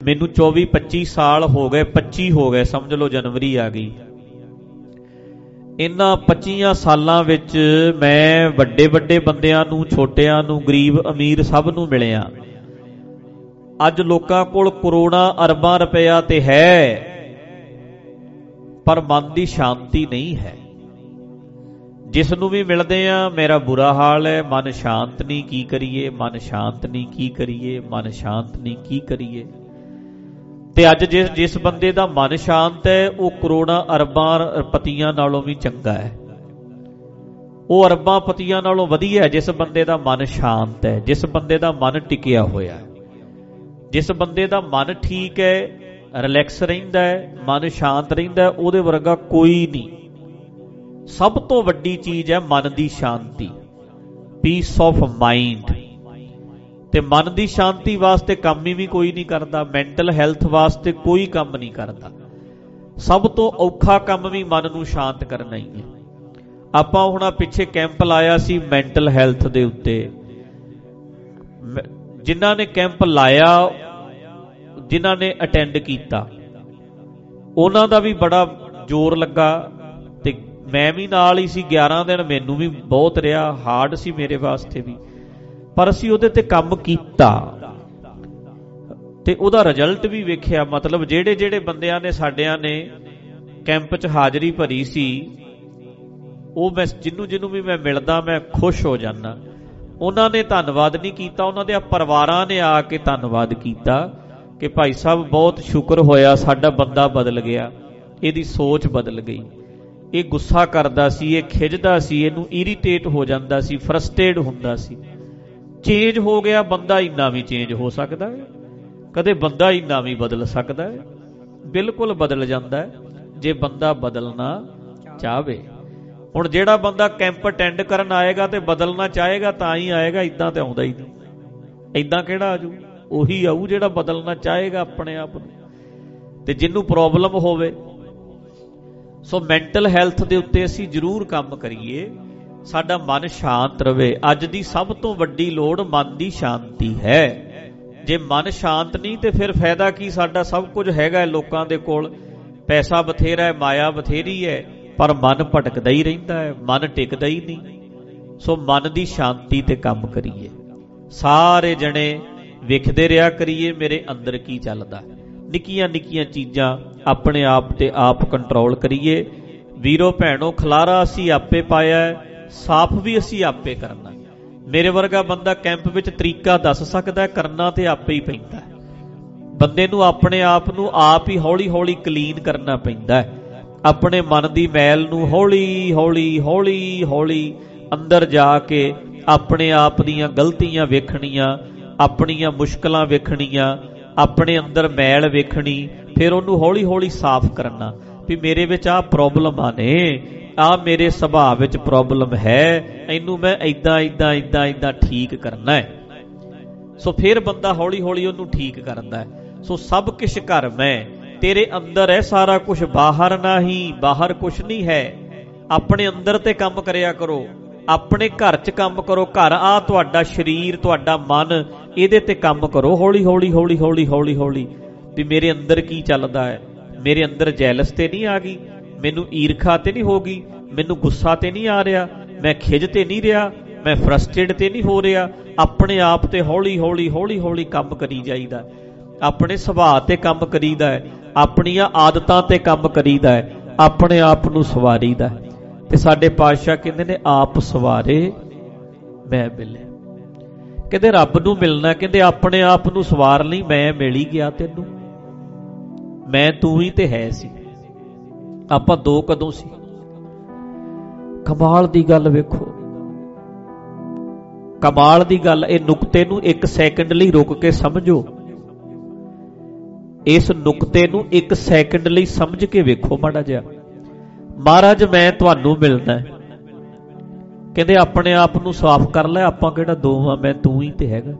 ਮੈਨੂੰ 24 25 ਸਾਲ ਹੋ ਗਏ 25 ਹੋ ਗਏ, ਸਮਝ ਲਓ ਜਨਵਰੀ ਆ ਗਈ। ਇਹਨਾਂ 25 ਸਾਲਾਂ ਵਿੱਚ ਮੈਂ ਵੱਡੇ ਵੱਡੇ ਬੰਦਿਆਂ ਨੂੰ, ਛੋਟਿਆਂ ਨੂੰ, ਗਰੀਬ ਅਮੀਰ ਸਭ ਨੂੰ ਮਿਲਿਆ। ਅੱਜ ਲੋਕਾਂ ਕੋਲ ਕਰੋੜਾਂ ਅਰਬਾਂ ਰੁਪਇਆ ਤੇ ਹੈ, ਪਰ ਮਨ ਦੀ ਸ਼ਾਂਤੀ ਨਹੀਂ ਹੈ। ਜਿਸ ਨੂੰ ਵੀ ਮਿਲਦੇ ਆ, ਮੇਰਾ ਬੁਰਾ ਹਾਲ ਹੈ, ਮਨ ਸ਼ਾਂਤ ਨਹੀਂ, ਕੀ ਕਰੀਏ? ਮਨ ਸ਼ਾਂਤ ਨਹੀਂ, ਕੀ ਕਰੀਏ? ਮਨ ਸ਼ਾਂਤ ਨਹੀਂ, ਕੀ ਕਰੀਏ? ਤੇ ਅੱਜ ਜਿਸ ਜਿਸ ਬੰਦੇ ਦਾ ਮਨ ਸ਼ਾਂਤ ਹੈ, ਉਹ ਕਰੋੜਾਂ ਅਰਬਾਂ ਪਤੀਆਂ ਨਾਲੋਂ ਵੀ ਚੰਗਾ ਹੈ। ਉਹ ਅਰਬਾਂ ਪਤੀਆਂ ਨਾਲੋਂ ਵਧੀਆ ਹੈ, ਜਿਸ ਬੰਦੇ ਦਾ ਮਨ ਸ਼ਾਂਤ ਹੈ, ਜਿਸ ਬੰਦੇ ਦਾ ਮਨ ਟਿਕਿਆ ਹੋਇਆ ਹੈ। ਜਿਸ ਬੰਦੇ ਦਾ ਮਨ ਠੀਕ ਹੈ, ਰਿਲੈਕਸ ਰਹਿੰਦਾ ਹੈ, ਮਨ ਸ਼ਾਂਤ ਰਹਿੰਦਾ ਹੈ, ਉਹਦੇ ਵਰਗਾ ਕੋਈ ਨਹੀਂ। ਸਭ ਤੋਂ ਵੱਡੀ ਚੀਜ਼ ਹੈ ਮਨ ਦੀ ਸ਼ਾਂਤੀ ਪੀਸ ਆਫ ਮਾਈਂਡ ਤੇ ਮਨ ਦੀ ਸ਼ਾਂਤੀ ਵਾਸਤੇ ਕੰਮ ਹੀ ਵੀ ਕੋਈ ਨਹੀਂ ਕਰਦਾ ਮੈਂਟਲ ਹੈਲਥ ਵਾਸਤੇ ਕੋਈ ਕੰਮ ਨਹੀਂ ਕਰਦਾ। ਸਭ ਤੋਂ ਔਖਾ ਕੰਮ ਵੀ ਮਨ ਨੂੰ ਸ਼ਾਂਤ ਕਰਨਾ ਹੀ ਹੈ। ਆਪਾਂ ਹੁਣ ਆ ਪਿੱਛੇ ਕੈਂਪ ਲਾਇਆ ਸੀ ਮੈਂਟਲ ਹੈਲਥ ਦੇ ਉੱਤੇ। ਜਿਨ੍ਹਾਂ ਨੇ ਕੈਂਪ ਲਾਇਆ, ਜਿਨ੍ਹਾਂ ਨੇ ਅਟੈਂਡ ਕੀਤਾ, ਉਹਨਾਂ ਦਾ ਵੀ ਬੜਾ ਜ਼ੋਰ ਲੱਗਾ ਤੇ ਮੈਂ ਵੀ ਨਾਲ ਹੀ ਸੀ 11 ਦਿਨ ਮੈਨੂੰ ਵੀ ਬਹੁਤ ਰਿਹਾ ਹਾਰਡ ਸੀ ਮੇਰੇ ਵਾਸਤੇ ਵੀ। ਪਰ ਅਸੀਂ ਉਹਦੇ ਤੇ ਕੰਮ ਕੀਤਾ। ਤੇ ਉਹਦਾ ਰਿਜ਼ਲਟ ਵੀ ਵੇਖਿਆ, ਮਤਲਬ ਜਿਹੜੇ ਜਿਹੜੇ ਬੰਦਿਆਂ ਨੇ ਸਾਡਿਆਂ ਨੇ ਕੈਂਪ 'ਚ ਹਾਜ਼ਰੀ ਭਰੀ ਸੀ, ਉਹ ਮੈਂ ਜਿੰਨੂੰ ਜਿੰਨੂੰ ਵੀ ਮੈਂ ਮਿਲਦਾ, ਮੈਂ ਖੁਸ਼ ਹੋ ਜਾਂਦਾ। ਉਹਨਾਂ ਨੇ ਧੰਨਵਾਦ ਨਹੀਂ ਕੀਤਾ, ਉਹਨਾਂ ਦੇ ਪਰਿਵਾਰਾਂ ਨੇ ਆ ਕੇ ਧੰਨਵਾਦ ਕੀਤਾ ਕਿ ਭਾਈ ਸਾਹਿਬ ਬਹੁਤ ਸ਼ੁਕਰ ਹੋਇਆ ਸਾਡਾ ਬੰਦਾ ਬਦਲ ਗਿਆ, ਇਹਦੀ ਸੋਚ ਬਦਲ ਗਈ। ਇਹ ਗੁੱਸਾ ਕਰਦਾ ਸੀ, ਇਹ ਖਿਜਦਾ ਸੀ, ਇਹਨੂੰ ਇਰੀਟੇਟ ਹੋ ਜਾਂਦਾ ਸੀ ਫਰਸਟ੍ਰੇਟ ਹੁੰਦਾ ਸੀ। ਚੇਂਜ ਹੋ ਗਿਆ, ਬੰਦਾ ਇੰਨਾ ਵੀ ਚੇਂਜ ਹੋ ਸਕਦਾ ਹੈ। ਕਦੇ ਬੰਦਾ ਇੰਨਾ ਵੀ ਬਦਲ ਸਕਦਾ ਹੈ। ਬਿਲਕੁਲ ਬਦਲ ਜਾਂਦਾ ਹੈ, ਜੇ ਬੰਦਾ ਬਦਲਣਾ ਚਾਹਵੇ। ਹੁਣ ਜਿਹੜਾ ਬੰਦਾ ਕੈਂਪ ਅਟੈਂਡ ਕਰਨ ਆਏਗਾ ਤੇ ਬਦਲਣਾ ਚਾਹੇਗਾ, ਤਾਂ ਹੀ ਆਏਗਾ ਇਦਾਂ ਤੇ ਆਉਂਦਾ ਹੀ ਨਹੀਂ। ਇਦਾਂ ਕਿਹੜਾ ਆਜੂ? ਉਹੀ ਆਊ ਜਿਹੜਾ ਬਦਲਣਾ ਚਾਹੇਗਾ ਆਪਣੇ ਆਪ ਨੂੰ। ਤੇ ਜਿੰਨੂੰ ਪ੍ਰੋਬਲਮ ਹੋਵੇ, ਸੋ ਮੈਂਟਲ ਹੈਲਥ ਦੇ ਉੱਤੇ ਅਸੀਂ ਜ਼ਰੂਰ ਕੰਮ ਕਰੀਏ। ਸਾਡਾ ਮਨ ਸ਼ਾਂਤ ਰਵੇ। ਅੱਜ ਦੀ ਸਭ ਤੋਂ ਵੱਡੀ ਲੋੜ ਮਨ ਦੀ ਸ਼ਾਂਤੀ ਹੈ। ਜੇ ਮਨ ਸ਼ਾਂਤ ਨਹੀਂ, ਤੇ ਫਿਰ ਫਾਇਦਾ ਕੀ? ਸਾਡਾ ਸਭ ਕੁਝ ਹੈਗਾ ਲੋਕਾਂ ਦੇ ਕੋਲ। ਪੈਸਾ ਬਥੇਰਾ ਹੈ, ਮਾਇਆ ਬਥੇਰੀ ਹੈ, ਪਰ ਮਨ ਭਟਕਦਾ ਹੀ ਰਹਿੰਦਾ ਹੈ, ਮਨ ਟਿਕਦਾ ਹੀ ਨਹੀਂ। ਸੋ ਮਨ ਦੀ ਸ਼ਾਂਤੀ ਤੇ ਕੰਮ ਕਰੀਏ। ਸਾਰੇ ਜਣੇ ਵਿਖਦੇ ਰਿਆ ਕਰੀਏ, ਮੇਰੇ ਅੰਦਰ ਕੀ ਚੱਲਦਾ। ਨਿੱਕੀਆਂ ਨਿੱਕੀਆਂ ਚੀਜ਼ਾਂ ਆਪਣੇ ਆਪ ਤੇ ਆਪ ਕੰਟਰੋਲ ਕਰੀਏ। ਵੀਰੋ, ਭੈਣੋ, ਖਲਾਰਾ ਅਸੀਂ ਆਪੇ ਪਾਇਆ ਸਾਫ਼ ਵੀ ਅਸੀਂ ਆਪੇ ਕਰਨਾ ਮੇਰੇ ਵਰਗਾ ਬੰਦਾ ਕੈਂਪ ਵਿੱਚ ਤਰੀਕਾ ਦੱਸ ਸਕਦਾ ਹੈ, ਕਰਨਾ ਤੇ ਆਪੇ ਹੀ ਪੈਂਦਾ ਬੰਦੇ ਨੂੰ ਆਪਣੇ ਆਪ ਨੂੰ ਆਪ ਹੀ ਹੌਲੀ-ਹੌਲੀ ਕਲੀਨ ਕਰਨਾ ਪੈਂਦਾ ਹੈ। ਆਪਣੇ ਮਨ ਦੀ ਮੈਲ ਨੂੰ ਹੌਲੀ-ਹੌਲੀ ਹੌਲੀ-ਹੌਲੀ ਅੰਦਰ ਜਾ ਕੇ ਆਪਣੇ ਆਪ ਦੀਆਂ ਗਲਤੀਆਂ ਵੇਖਣੀਆਂ, ਆਪਣੀਆਂ ਮੁਸ਼ਕਲਾਂ ਵੇਖਣੀਆਂ, ਆਪਣੇ ਅੰਦਰ ਮੈਲ ਵੇਖਣੀ, ਫਿਰ ਉਹਨੂੰ ਹੌਲੀ-ਹੌਲੀ ਸਾਫ਼ ਕਰਨਾ ਵੀ ਮੇਰੇ ਵਿੱਚ ਆ ਪ੍ਰੋਬਲਮਾਂ ਨੇ। ਆ ਮੇਰੇ ਸੁਭਾਅ ਵਿੱਚ ਪ੍ਰੋਬਲਮ ਹੈ, ਇਹਨੂੰ ਮੈਂ ਇਦਾਂ ਇਦਾਂ ਇਦਾਂ ਇਦਾਂ ਠੀਕ ਕਰਨਾ ਹੈ। ਸੋ ਫਿਰ ਬੰਦਾ ਹੌਲੀ ਹੌਲੀ ਉਹਨੂੰ ਠੀਕ ਕਰਦਾ ਹੈ। ਸੋ ਸਭ ਕੁਝ ਘਰ ਮੈਂ, ਤੇਰੇ ਅੰਦਰ ਹੈ ਸਾਰਾ ਕੁਝ ਬਾਹਰ ਨਹੀਂ, ਬਾਹਰ ਕੁਝ ਨਹੀਂ ਹੈ। ਆਪਣੇ ਅੰਦਰ ਤੇ ਕੰਮ ਕਰਿਆ ਕਰੋ, ਆਪਣੇ ਘਰ 'ਚ ਕੰਮ ਕਰੋ, ਘਰ ਆ ਤੁਹਾਡਾ ਸਰੀਰ, ਤੁਹਾਡਾ ਮਨ, ਇਹਦੇ ਤੇ ਕੰਮ ਕਰੋ, ਹੌਲੀ ਹੌਲੀ ਹੌਲੀ ਹੌਲੀ ਹੌਲੀ ਹੌਲੀ। ਵੀ ਮੇਰੇ ਅੰਦਰ ਕੀ ਚੱਲਦਾ ਹੈ? ਮੇਰੇ ਅੰਦਰ ਜੈਲਸ ਤੇ ਨਹੀਂ ਆ ਗਈ? ਮੈਨੂੰ ਈਰਖਾ ਤੇ ਨਹੀਂ ਹੋ ਗਈ, ਮੈਨੂੰ ਗੁੱਸਾ ਤੇ ਨਹੀਂ ਆ ਰਿਹਾ, ਮੈਂ ਖਿਜ ਤੇ ਨਹੀਂ ਰਿਹਾ, ਮੈਂ ਫਰਸਟ੍ਰੇਟ ਤੇ ਨਹੀਂ ਹੋ ਰਿਹਾ, ਆਪਣੇ ਆਪ ਤੇ ਹੌਲੀ ਹੌਲੀ ਹੌਲੀ ਹੌਲੀ ਕੰਮ ਕਰੀ ਜਾਈਦਾ ਆਪਣੇ ਸੁਭਾਅ ਤੇ ਕੰਮ ਕਰੀਦਾ ਹੈ, ਆਪਣੀਆਂ ਆਦਤਾਂ ਤੇ ਕੰਮ ਕਰੀਦਾ ਹੈ, ਆਪਣੇ ਆਪ ਨੂੰ ਸਵਾਰੀਦਾ ਤੇ ਸਾਡੇ ਪਾਤਸ਼ਾਹ ਕਹਿੰਦੇ ਨੇ, ਆਪ ਸਵਾਰੇ, ਮੈਂ ਮਿਲੇ ਕਹਿੰਦੇ, ਰੱਬ ਨੂੰ ਮਿਲਣਾ, ਕਹਿੰਦੇ, ਆਪਣੇ ਆਪ ਨੂੰ ਸਵਾਰ ਲਈ ਮੈਂ ਮਿਲ ਹੀ ਗਿਆ ਤੈਨੂੰ। ਮੈਂ ਤੂੰ ਹੀ ਤੇ ਹੈ ਸੀ। ਆਪਾਂ ਦੋ ਕਦੋਂ ਸੀ? ਕਮਾਲ ਦੀ ਗੱਲ ਵੇਖੋ। ਕਮਾਲ ਦੀ ਗੱਲ, ਇਹ ਨੁਕਤੇ ਨੂੰ 1 ਸੈਕਿੰਡ ਲਈ ਰੁਕ ਕੇ ਸਮਝੋ। ਇਸ ਨੁਕਤੇ ਨੂੰ 1 ਸੈਕਿੰਡ ਲਈ ਸਮਝ ਕੇ ਵੇਖੋ ਮਾੜਾ ਜਿਹਾ। ਮਹਾਰਾਜ, ਮੈਂ ਤੁਹਾਨੂੰ ਮਿਲਣਾ ਕਹਿੰਦੇ, ਆਪਣੇ ਆਪ ਨੂੰ ਸਾਫ਼ ਕਰ ਲੈ, ਆਪਾਂ ਕਿਹੜਾ ਦੋ ਆ ਮੈਂ ਤੂੰ ਹੀ ਤੇ ਹੈਗਾ।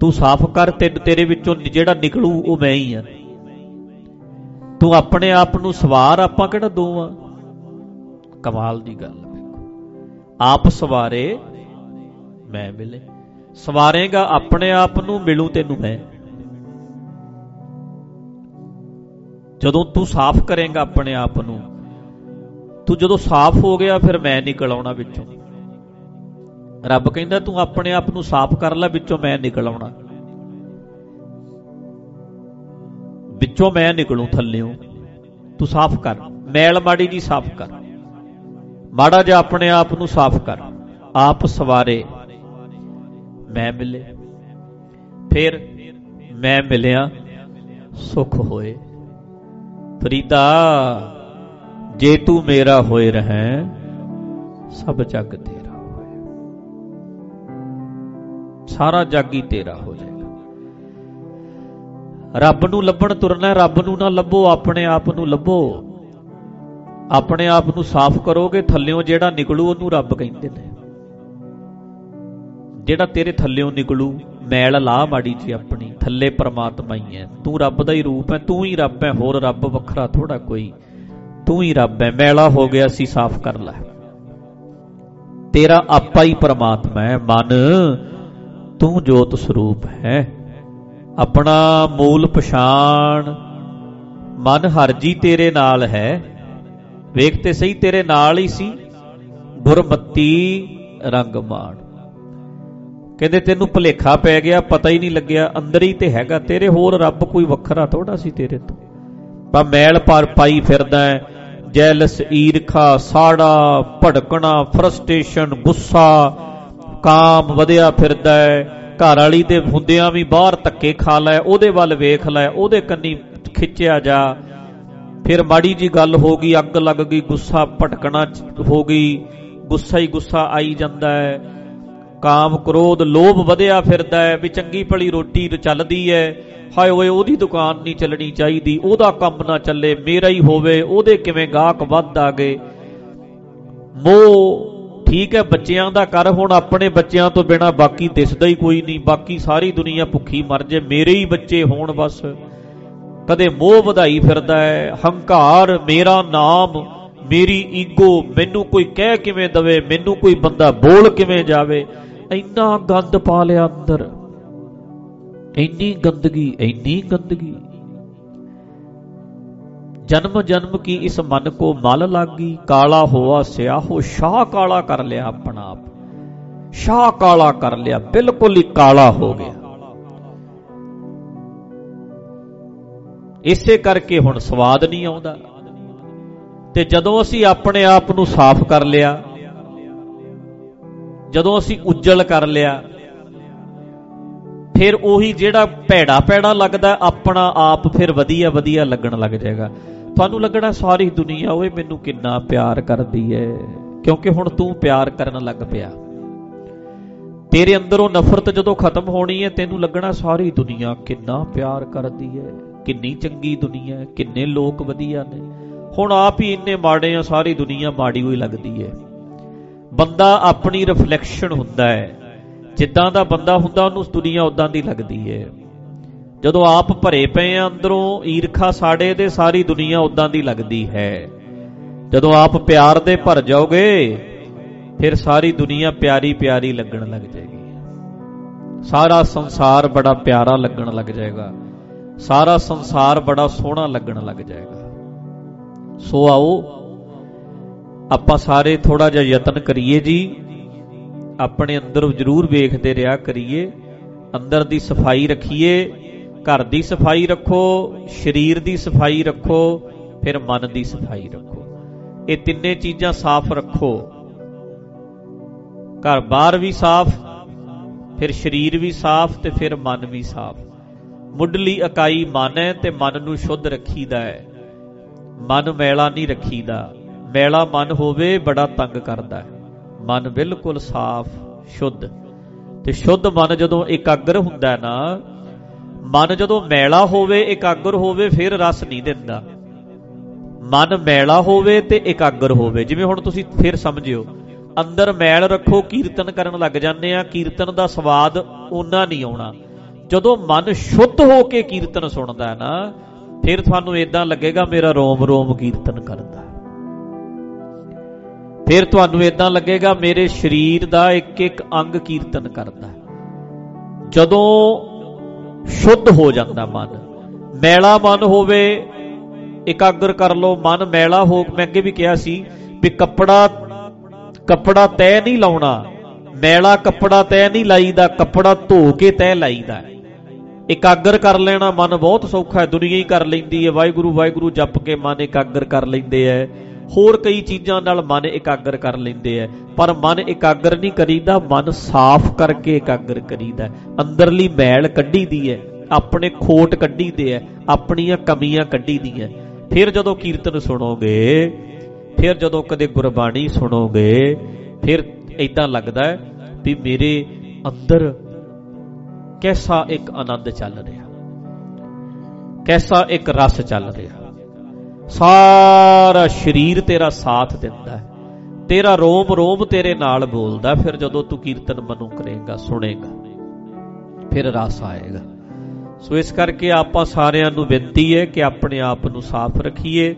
ਤੂੰ ਸਾਫ਼ ਕਰ ਤੇ ਤੇਰੇ ਵਿੱਚੋਂ ਜਿਹੜਾ ਨਿਕਲੂ, ਉਹ ਮੈਂ ਹੀ ਆ ਤੂੰ ਆਪਣੇ ਆਪ ਨੂੰ ਸਵਾਰ ਆਪਾਂ ਕਿਹੜਾ ਦੋ ਆ ਕਮਾਲ ਦੀ ਗੱਲ ਵੇਖੋ। ਆਪ ਸਵਾਰੇ ਮੈਂ ਮਿਲੇ। ਸਵਾਰੇਗਾ ਆਪਣੇ ਆਪ ਨੂੰ, ਮਿਲੂ ਤੈਨੂੰ ਮੈਂ। ਜਦੋਂ ਤੂੰ ਸਾਫ਼ ਕਰੇਗਾ ਆਪਣੇ ਆਪ ਨੂੰ, ਤੂੰ ਜਦੋਂ ਸਾਫ਼ ਹੋ ਗਿਆ ਫਿਰ ਮੈਂ ਨਿਕਲ ਆਉਣਾ ਵਿੱਚੋਂ। ਰੱਬ ਕਹਿੰਦਾ ਤੂੰ ਆਪਣੇ ਆਪ ਨੂੰ ਸਾਫ਼ ਕਰ ਲੈ, ਵਿੱਚੋਂ ਮੈਂ ਨਿਕਲ ਆਉਣਾ। ਵਿੱਚੋਂ ਮੈਂ ਨਿਕਲੂ ਥੱਲਿਓਂ। ਤੂੰ ਸਾਫ਼ ਕਰ। ਮੈਲ ਮਾੜੀ ਜੀ ਸਾਫ਼ ਕਰ। ਮਾੜਾ ਜਿਹਾ ਆਪਣੇ ਆਪ ਨੂੰ ਸਾਫ਼ ਕਰ। ਆਪ ਸਵਾਰੇ। ਮੈਂ ਮਿਲੇ। ਫਿਰ ਮੈਂ ਮਿਲਿਆ। ਸੁਖ ਹੋਏ। ਫਰੀਦਾ ਜੇ ਤੂੰ ਮੇਰਾ ਹੋਏ ਰਹੈ, ਸਭ ਜਗ ਤੇਰਾ ਹੋਏ। ਸਾਰਾ ਜਗ ਹੀ ਤੇਰਾ ਹੋ ਜਾਏਗਾ ਰੱਬ ਨੂੰ ਲੱਭਣ ਤੁਰਨਾ ਰੱਬ ਨੂੰ ਨਾ ਲੱਭੋ, ਆਪਣੇ ਆਪ ਨੂੰ ਲੱਭੋ। ਆਪਣੇ ਆਪ ਨੂੰ ਸਾਫ਼ ਕਰੋਗੇ, ਥੱਲਿਓਂ ਜਿਹੜਾ ਨਿਕਲੂ, ਉਹਨੂੰ ਰੱਬ ਕਹਿੰਦੇ ਨੇ। ਜਿਹੜਾ ਤੇਰੇ ਥੱਲਿਓਂ ਨਿਕਲੂ, ਮੈਲ ਲਾ ਮਾੜੀ ਜੀ ਆਪਣੀ, ਥੱਲੇ ਪਰਮਾਤਮਾ ਹੀ ਹੈ। ਤੂੰ ਰੱਬ ਦਾ ਹੀ ਰੂਪ ਹੈ, ਤੂੰ ਹੀ ਰੱਬ ਹੈ, ਹੋਰ ਰੱਬ ਵੱਖਰਾ ਥੋੜਾ ਕੋਈ। ਤੂੰ ਹੀ ਰੱਬ ਹੈ, ਮੈਲਾ ਹੋ ਗਿਆ ਸੀ ਸਾਫ਼ ਕਰ ਲੈ। ਤੇਰਾ ਆਪਾ ਹੀ ਪਰਮਾਤਮਾ ਹੈ, ਮਨ, ਤੂੰ ਜੋਤ ਸਰੂਪ ਹੈ। ਆਪਣਾ ਮੂਲ ਪਛਾਣ। ਮਨ ਹਰ ਜੀ ਤੇਰੇ ਨਾਲ ਹੈ। ਵੇਖ ਤੇ ਸਹੀ ਤੇਰੇ ਨਾਲ ਹੀ ਸੀ। ਗੁਰਮਤੀ ਰੰਗਮਾਨ ਕਹਿੰਦੇ ਤੈਨੂੰ ਭੁਲੇਖਾ ਪੈ ਗਿਆ, ਪਤਾ ਹੀ ਨਹੀਂ ਲੱਗਿਆ, ਅੰਦਰ ਹੀ ਤੇ ਹੈਗਾ। ਤੇਰੇ ਹੋਰ ਰੱਬ ਕੋਈ ਵੱਖਰਾ ਥੋੜਾ ਸੀ ਤੇਰੇ ਤੋਂ। ਪਾ ਮੈਲ ਪਰ ਪਾਈ ਫਿਰਦਾ ਹੈ। ਜੈਲਸ, ਈਰਖਾ, ਸਾੜਾ, ਭੜਕਣਾ ਫਰਸਟ੍ਰੇਸ਼ਨ ਗੁੱਸਾ, ਕਾਮ ਵਧਿਆ ਫਿਰਦਾ ਹੈ। ਘਰ ਵਾਲੀ ਦੇ ਹੁੰਦਿਆਂ ਵੀ ਬਾਹਰ ਧੱਕੇ ਖਾ ਲੈ, ਉਹਦੇ ਵੱਲ ਵੇਖ ਲੈ, ਉਹਦੇ ਕੰਨੀ ਖਿੱਚਿਆ ਜਾ। ਫਿਰ ਮਾੜੀ ਜੀ ਗੱਲ ਹੋ ਗਈ, ਅੱਗ ਲੱਗ ਗਈ, ਗੁੱਸਾ ਭਟਕਣਾ ਹੋ ਗਈ, ਗੁੱਸਾ ਹੀ ਗੁੱਸਾ ਆਈ ਜਾਂਦਾ ਹੈ। ਕਾਮ ਕ੍ਰੋਧ ਲੋਭ ਵਧਿਆ ਫਿਰਦਾ ਹੈ ਵੀ ਚੰਗੀ ਭਲੀ ਰੋਟੀ ਚੱਲਦੀ ਹੈ। ਹਾਏ ਓਏ, ਉਹਦੀ ਦੁਕਾਨ ਨਹੀਂ ਚੱਲਣੀ ਚਾਹੀਦੀ, ਉਹਦਾ ਕੰਮ ਨਾ ਚੱਲੇ, ਮੇਰਾ ਹੀ ਹੋਵੇ, ਉਹਦੇ ਕਿਵੇਂ ਗਾਹਕ ਵੱਧ ਆ ਗਏ ਮੋਹ ਠੀਕ ਹੈ, ਬੱਚਿਆਂ ਦਾ ਕਰ, ਹੁਣ ਆਪਣੇ ਬੱਚਿਆਂ ਤੋਂ ਬਿਨਾ ਬਾਕੀ ਦਿਸਦਾ ਹੀ ਕੋਈ ਨਹੀਂ, ਬਾਕੀ ਸਾਰੀ ਦੁਨੀਆ ਭੁੱਖੀ ਮਰ ਜੇ ਮੇਰੇ ਹੀ ਬੱਚੇ ਹੋਣ ਬਸ। ਕਦੇ ਮੋਹ ਵਧਾਈ ਫਿਰਦਾ ਹੈ, ਹੰਕਾਰ, ਮੇਰਾ ਨਾਮ, ਮੇਰੀ ਈਗੋ, ਮੈਨੂੰ ਕੋਈ ਕਹਿ ਕਿਵੇਂ ਦਵੇ, ਮੈਨੂੰ ਕੋਈ ਬੰਦਾ ਬੋਲ ਕਿਵੇਂ ਜਾਵੇ, ਇੰਨਾ ਗੰਦ ਪਾ ਲਿਆ ਅੰਦਰ। ਇੰਨੀ ਗੰਦਗੀ ਇੰਨੀ ਗੰਦਗੀ। ਜਨਮ ਜਨਮ ਕੀ ਇਸ ਮਨ ਕੋ ਮਲ ਲਾਗੀ? ਕਾਲਾ ਹੋਆ ਸਿਆਹੋ, ਸ਼ਾਹ ਕਾਲਾ ਕਰ ਲਿਆ ਆਪਣਾ ਆਪ। ਸ਼ਾਹ ਕਾਲਾ ਕਰ ਲਿਆ, ਬਿਲਕੁਲ ਹੀ ਕਾਲਾ ਹੋ ਗਿਆ। ਇਸੇ ਕਰਕੇ ਹੁਣ ਸਵਾਦ ਨਹੀਂ ਆਉਂਦਾ। ਤੇ ਜਦੋਂ ਅਸੀਂ ਆਪਣੇ ਆਪ ਨੂੰ ਸਾਫ਼ ਕਰ ਲਿਆ, ਜਦੋਂ ਅਸੀਂ ਉਜਲ ਕਰ ਲਿਆ, ਫਿਰ ਉਹੀ ਜਿਹੜਾ ਭੈੜਾ ਭੈੜਾ ਲੱਗਦਾ, ਆਪਣਾ ਆਪ ਫਿਰ ਵਧੀਆ ਵਧੀਆ ਲੱਗਣ ਲੱਗ ਜਾਏਗਾ। ਤੁਹਾਨੂੰ ਲੱਗਣਾ ਸਾਰੀ ਦੁਨੀਆ ਓਏ ਮੈਨੂੰ ਕਿੰਨਾ ਪਿਆਰ ਕਰਦੀ ਹੈ ਕਿਉਂਕਿ ਹੁਣ ਤੂੰ ਪਿਆਰ ਕਰਨ ਲੱਗ ਪਿਆ। ਤੇਰੇ ਅੰਦਰੋਂ ਨਫ਼ਰਤ ਜਦੋਂ ਖਤਮ ਹੋਣੀ ਹੈ ਤੈਨੂੰ ਲੱਗਣਾ ਸਾਰੀ ਦੁਨੀਆ ਕਿੰਨਾ ਪਿਆਰ ਕਰਦੀ ਹੈ ਕਿੰਨੀ ਚੰਗੀ ਦੁਨੀਆ ਹੈ ਕਿੰਨੇ ਲੋਕ ਵਧੀਆ ਨੇ। ਹੁਣ ਆਪ ਹੀ ਇੰਨੇ ਮਾੜੇ ਆ, ਸਾਰੀ ਦੁਨੀਆ ਮਾੜੀ ਹੋਈ ਲੱਗਦੀ ਹੈ ਬੰਦਾ ਆਪਣੀ ਰਿਫਲੈਕਸ਼ਨ ਹੁੰਦਾ ਹੈ ਜਿੱਦਾਂ ਦਾ ਬੰਦਾ ਹੁੰਦਾ, ਉਹਨੂੰ ਦੁਨੀਆ ਉਦਾਂ ਦੀ ਲੱਗਦੀ ਹੈ ਜਦੋਂ ਆਪ ਭਰੇ ਪਏ ਆ ਅੰਦਰੋਂ, ਈਰਖਾ ਸਾੜੇ ਦੇ ਸਾਰੀ ਦੁਨੀਆ ਉਦਾਂ ਦੀ ਲੱਗਦੀ ਹੈ। ਜਦੋਂ ਆਪ ਪਿਆਰ ਦੇ ਭਰ ਜਾਓਗੇ, ਫਿਰ ਸਾਰੀ ਦੁਨੀਆ ਪਿਆਰੀ ਪਿਆਰੀ ਲੱਗਣ ਲੱਗ ਜਾਏਗੀ। ਸਾਰਾ ਸੰਸਾਰ ਬੜਾ ਪਿਆਰਾ ਲੱਗਣ ਲੱਗ ਜਾਏਗਾ। ਸਾਰਾ ਸੰਸਾਰ ਬੜਾ ਸੋਹਣਾ ਲੱਗਣ ਲੱਗ ਜਾਏਗਾ। ਸੋ ਆਓ, ਆਪਾਂ ਸਾਰੇ ਥੋੜਾ ਜਿਹਾ ਯਤਨ ਕਰੀਏ ਜੀ। ਆਪਣੇ ਅੰਦਰ ਜ਼ਰੂਰ ਵੇਖਦੇ ਰਿਹਾ ਕਰੀਏ। ਅੰਦਰ ਦੀ ਸਫ਼ਾਈ ਰੱਖੀਏ। ਘਰ ਦੀ ਸਫ਼ਾਈ ਰੱਖੋ, ਸਰੀਰ ਦੀ ਸਫ਼ਾਈ ਰੱਖੋ, ਫਿਰ ਮਨ ਦੀ ਸਫ਼ਾਈ ਰੱਖੋ। ਇਹ ਤਿੰਨੇ ਚੀਜ਼ਾਂ ਸਾਫ਼ ਰੱਖੋ। ਘਰ ਬਾਹਰ ਵੀ ਸਾਫ਼, ਫਿਰ ਸਰੀਰ ਵੀ ਸਾਫ਼ ਤੇ ਫਿਰ ਮਨ ਵੀ ਸਾਫ਼। ਮੁੱਢਲੀ ਇਕਾਈ ਮਨ ਹੈ ਤੇ ਮਨ ਨੂੰ ਸ਼ੁੱਧ ਰੱਖੀਦਾ ਹੈ। ਮਨ ਮੈਲਾ ਨਹੀਂ ਰੱਖੀਦਾ। ਮੈਲਾ ਮਨ ਹੋਵੇ, ਬੜਾ ਤੰਗ ਕਰਦਾ ਹੈ। ਮਨ ਬਿਲਕੁਲ ਸਾਫ਼, ਸ਼ੁੱਧ। ਤੇ ਸ਼ੁੱਧ ਮਨ ਜਦੋਂ ਇਕਾਗਰ ਹੁੰਦਾ ਹੈ ਨਾ ਮਨ ਜਦੋਂ ਮੈਲਾ ਹੋਵੇ, ਇਕਾਗਰ ਹੋਵੇ, ਫਿਰ ਰਸ ਨਹੀਂ ਦਿੰਦਾ। ਮਨ ਮੈਲਾ ਹੋਵੇ ਤੇ ਇਕਾਗਰ ਹੋਵੇ। ਜਿਵੇਂ ਹੁਣ ਤੁਸੀਂ ਫਿਰ ਸਮਝਿਓ, ਅੰਦਰ ਮੈਲ ਰੱਖੋ, ਕੀਰਤਨ ਕਰਨ ਲੱਗ ਜਾਂਦੇ ਆ, ਕੀਰਤਨ ਦਾ ਸਵਾਦ ਉਹਨਾਂ ਨਹੀਂ ਆਉਣਾ। ਜਦੋਂ ਮਨ ਸ਼ੁੱਧ ਹੋ ਕੇ ਕੀਰਤਨ ਸੁਣਦਾ ਹੈ ਨਾ, ਫਿਰ ਤੁਹਾਨੂੰ ਇਦਾਂ ਲੱਗੇਗਾ ਮੇਰਾ ਰੋਮ ਰੋਮ ਕੀਰਤਨ ਕਰਦਾ। ਫਿਰ ਤੁਹਾਨੂੰ ਇਦਾਂ ਲੱਗੇਗਾ ਮੇਰੇ ਸਰੀਰ ਦਾ ਇੱਕ ਇੱਕ ਅੰਗ ਕੀਰਤਨ ਕਰਦਾ। ਜਦੋਂ ਸ਼ੁੱਧ ਹੋ ਜਾਂਦਾ ਮਨ। ਮੈਲਾ ਮਨ ਹੋਵੇ, ਇਕਾਗਰ ਕਰ ਲਓ ਮਨ। ਮੈਲਾ ਹੋ, ਮੈਂ ਅੱਗੇ ਵੀ ਕਿਹਾ ਸੀ ਵੀ ਕੱਪੜਾ ਕੱਪੜਾ ਤੈ ਨਹੀਂ ਲਾਉਣਾ। ਮੈਲਾ ਕੱਪੜਾ ਤੈ ਨਹੀਂ ਲਾਈਦਾ, ਕੱਪੜਾ ਧੋ ਕੇ ਤੈ ਲਾਈਦਾ। ਇਕਾਗਰ ਕਰ ਲੈਣਾ ਮਨ ਬਹੁਤ ਸੌਖਾ ਹੈ, ਦੁਨੀਆ ਹੀ ਕਰ ਲੈਂਦੀ ਹੈ। ਵਾਹਿਗੁਰੂ ਵਾਹਿਗੁਰੂ ਜਪ ਕੇ ਮਨ ਇਕਾਗਰ ਕਰ ਲੈਂਦੇ ਐ ਹੋਰ ਕਈ ਚੀਜ਼ਾਂ ਨਾਲ ਮਨ ਇਕਾਗਰ ਕਰ ਲੈਂਦੇ ਐ, ਪਰ ਮਨ ਇਕਾਗਰ ਨਹੀਂ ਕਰੀਦਾ, ਮਨ ਸਾਫ਼ ਕਰਕੇ ਇਕਾਗਰ ਕਰੀਦਾ ਅੰਦਰਲੀ ਮੈਲ ਕੱਢੀ ਦੀ ਐ, ਆਪਣੇ ਖੋਟ ਕੱਢੀ ਦੇ ਐ, ਆਪਣੀਆਂ ਕਮੀਆਂ ਕੱਢੀ ਦੀਆਂ ਫਿਰ ਜਦੋਂ ਕੀਰਤਨ ਸੁਣੋਗੇ, ਫਿਰ ਜਦੋਂ ਕਦੇ ਗੁਰਬਾਣੀ ਸੁਣੋਗੇ, ਫਿਰ ਇਦਾਂ ਲੱਗਦਾ ਵੀ ਮੇਰੇ ਅੰਦਰ ਕੈਸਾ ਇੱਕ ਆਨੰਦ ਚੱਲ ਰਿਹਾ, ਕੈਸਾ ਇੱਕ ਰਸ ਚੱਲ ਰਿਹਾ। ਸਾਰਾ ਸਰੀਰ ਤੇਰਾ ਸਾਥ ਦਿੰਦਾ ਹੈ। ਤੇਰਾ ਰੋਮ ਰੋਮ ਤੇਰੇ ਨਾਲ ਬੋਲਦਾ ਫਿਰ ਜਦੋਂ ਤੂੰ ਕੀਰਤਨ ਮਨੋਂ ਕਰੇਗਾ, ਸੁਣੇਗਾ, ਫਿਰ ਰਸ ਆਏਗਾ। ਸੋ ਇਸ ਕਰਕੇ ਆਪਾਂ ਸਾਰਿਆਂ ਨੂੰ ਬੇਨਤੀ ਹੈ ਕਿ ਆਪਣੇ ਆਪ ਨੂੰ ਸਾਫ਼ ਰੱਖੀਏ।